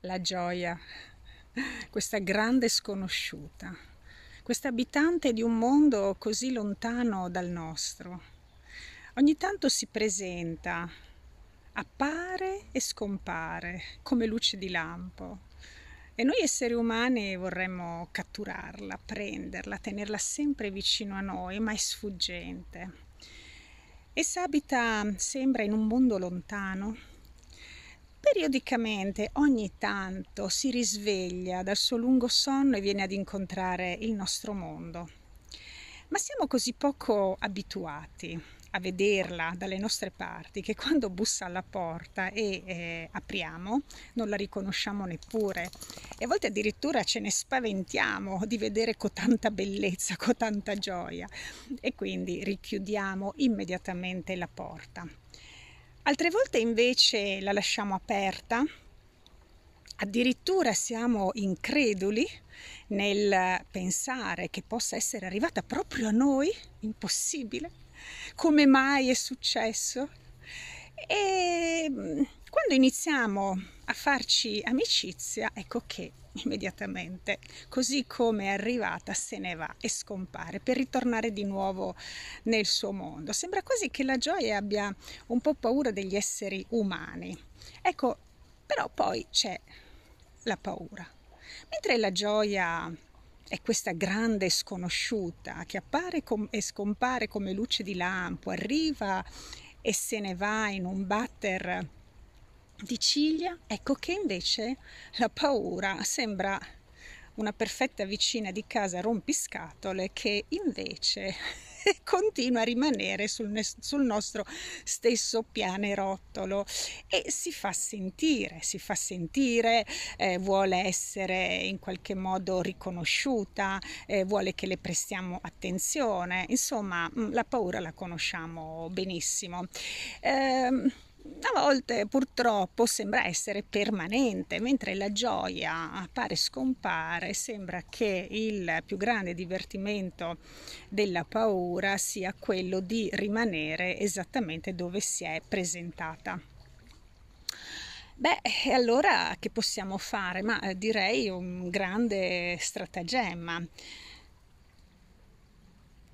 la gioia, questa grande sconosciuta, questa abitante di un mondo così lontano dal nostro. Ogni tanto si presenta, appare e scompare come luce di lampo. E noi esseri umani vorremmo catturarla, prenderla, tenerla sempre vicino a noi, ma è sfuggente. Essa abita, sembra, in un mondo lontano, Periodicamente, ogni tanto, si risveglia dal suo lungo sonno e viene ad incontrare il nostro mondo. Ma siamo così poco abituati a vederla dalle nostre parti che quando bussa alla porta e eh, apriamo non la riconosciamo neppure e a volte addirittura ce ne spaventiamo di vedere con tanta bellezza, con tanta gioia e quindi richiudiamo immediatamente la porta. Altre volte invece la lasciamo aperta, addirittura siamo increduli nel pensare che possa essere arrivata proprio a noi, impossibile, come mai è successo? E mm, quando iniziamo a farci amicizia, ecco che immediatamente, così come è arrivata, se ne va e scompare per ritornare di nuovo nel suo mondo. Sembra quasi che la gioia abbia un po' paura degli esseri umani. Ecco, però poi c'è la paura. Mentre la gioia è questa grande sconosciuta che appare com- e scompare come luce di lampo, arriva e se ne va in un batter di ciglia, ecco che invece la paura sembra una perfetta vicina di casa rompiscatole che invece continua a rimanere sul, sul, nostro stesso pianerottolo e si fa sentire, si fa sentire, eh, vuole essere in qualche modo riconosciuta, eh, vuole che le prestiamo attenzione, insomma mm, la paura la conosciamo benissimo. Eh, a volte purtroppo sembra essere permanente, mentre la gioia pare scompare, sembra che il più grande divertimento della paura sia quello di rimanere esattamente dove si è presentata. Beh, e allora che possiamo fare? Ma eh, direi un grande stratagemma.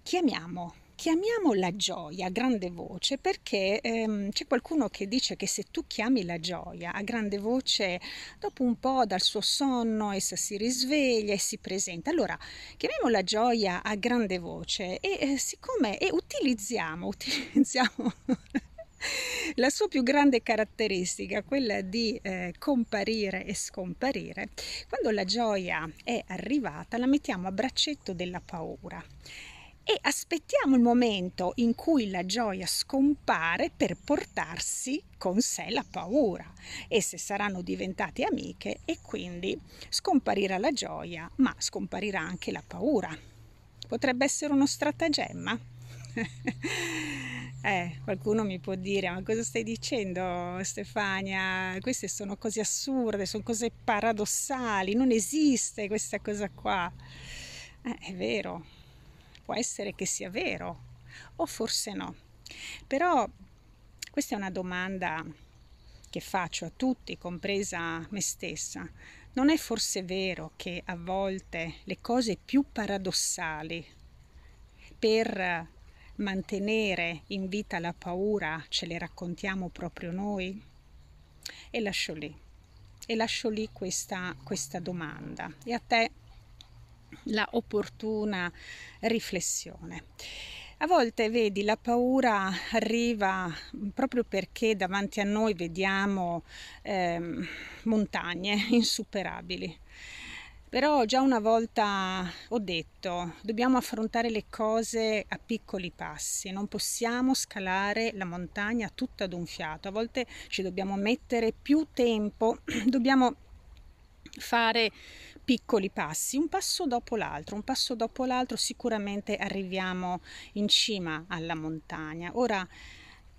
Chiamiamo chiamiamo la gioia a grande voce perché ehm, c'è qualcuno che dice che se tu chiami la gioia a grande voce, dopo un po' dal suo sonno essa si risveglia e si presenta. Allora, chiamiamo la gioia a grande voce e eh, siccome e utilizziamo, utilizziamo la sua più grande caratteristica, quella di eh, comparire e scomparire, quando la gioia è arrivata la mettiamo a braccetto della paura e aspettiamo il momento in cui la gioia scompare per portarsi con sé la paura. Esse saranno diventate amiche e quindi scomparirà la gioia, ma scomparirà anche la paura. Potrebbe essere uno stratagemma? eh, qualcuno mi può dire, ma cosa stai dicendo Stefania? Queste sono cose assurde, sono cose paradossali, non esiste questa cosa qua. Eh, è vero, può essere che sia vero o forse no. Però questa è una domanda che faccio a tutti, compresa me stessa. Non è forse vero che a volte le cose più paradossali per mantenere in vita la paura ce le raccontiamo proprio noi? E lascio lì, e lascio lì questa, questa domanda. E a te la opportuna riflessione. A volte, vedi, la paura arriva proprio perché davanti a noi vediamo eh, montagne insuperabili. Però già una volta ho detto, dobbiamo affrontare le cose a piccoli passi, non possiamo scalare la montagna tutta ad un fiato, a volte ci dobbiamo mettere più tempo, dobbiamo fare piccoli passi, un passo dopo l'altro, un passo dopo l'altro, sicuramente arriviamo in cima alla montagna. Ora,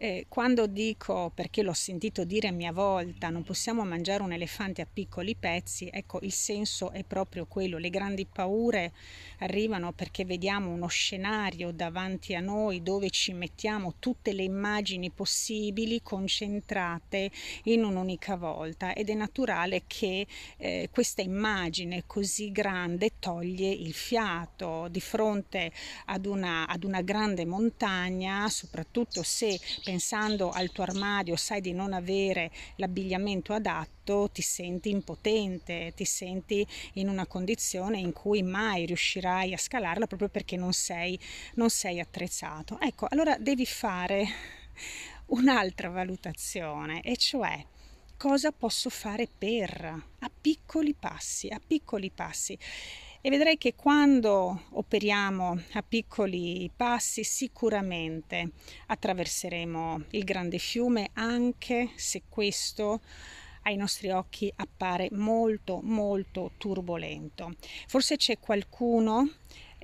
eh, quando dico, perché l'ho sentito dire a mia volta, non possiamo mangiare un elefante a piccoli pezzi, ecco, il senso è proprio quello. Le grandi paure arrivano perché vediamo uno scenario davanti a noi dove ci mettiamo tutte le immagini possibili concentrate in un'unica volta ed è naturale che eh, questa immagine così grande toglie il fiato di fronte ad una, ad una grande montagna, soprattutto se pensando al tuo armadio sai di non avere l'abbigliamento adatto, ti senti impotente, ti senti in una condizione in cui mai riuscirai a scalarla proprio perché non sei, non sei attrezzato. Ecco, allora devi fare un'altra valutazione, e cioè cosa posso fare per a piccoli passi, a piccoli passi e vedrai che quando operiamo a piccoli passi sicuramente attraverseremo il grande fiume anche se questo ai nostri occhi appare molto molto turbolento. Forse c'è qualcuno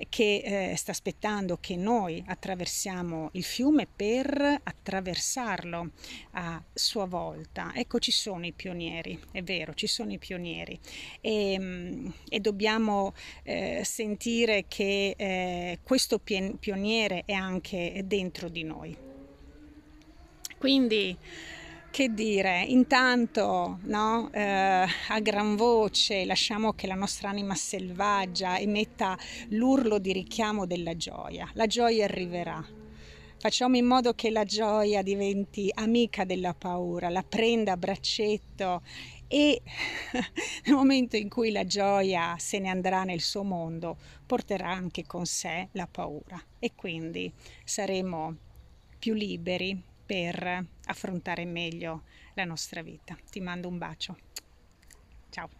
che eh, sta aspettando che noi attraversiamo il fiume per attraversarlo a sua volta. Ecco, ci sono i pionieri, è vero, ci sono i pionieri e, mm, e dobbiamo eh, sentire che eh, questo pioniere è anche dentro di noi. Quindi che dire, intanto no, eh, a gran voce lasciamo che la nostra anima selvaggia emetta l'urlo di richiamo della gioia. La gioia arriverà. Facciamo in modo che la gioia diventi amica della paura, la prenda a braccetto e nel momento in cui la gioia se ne andrà nel suo mondo, porterà anche con sé la paura e quindi saremo più liberi, per affrontare meglio la nostra vita. Ti mando un bacio. Ciao.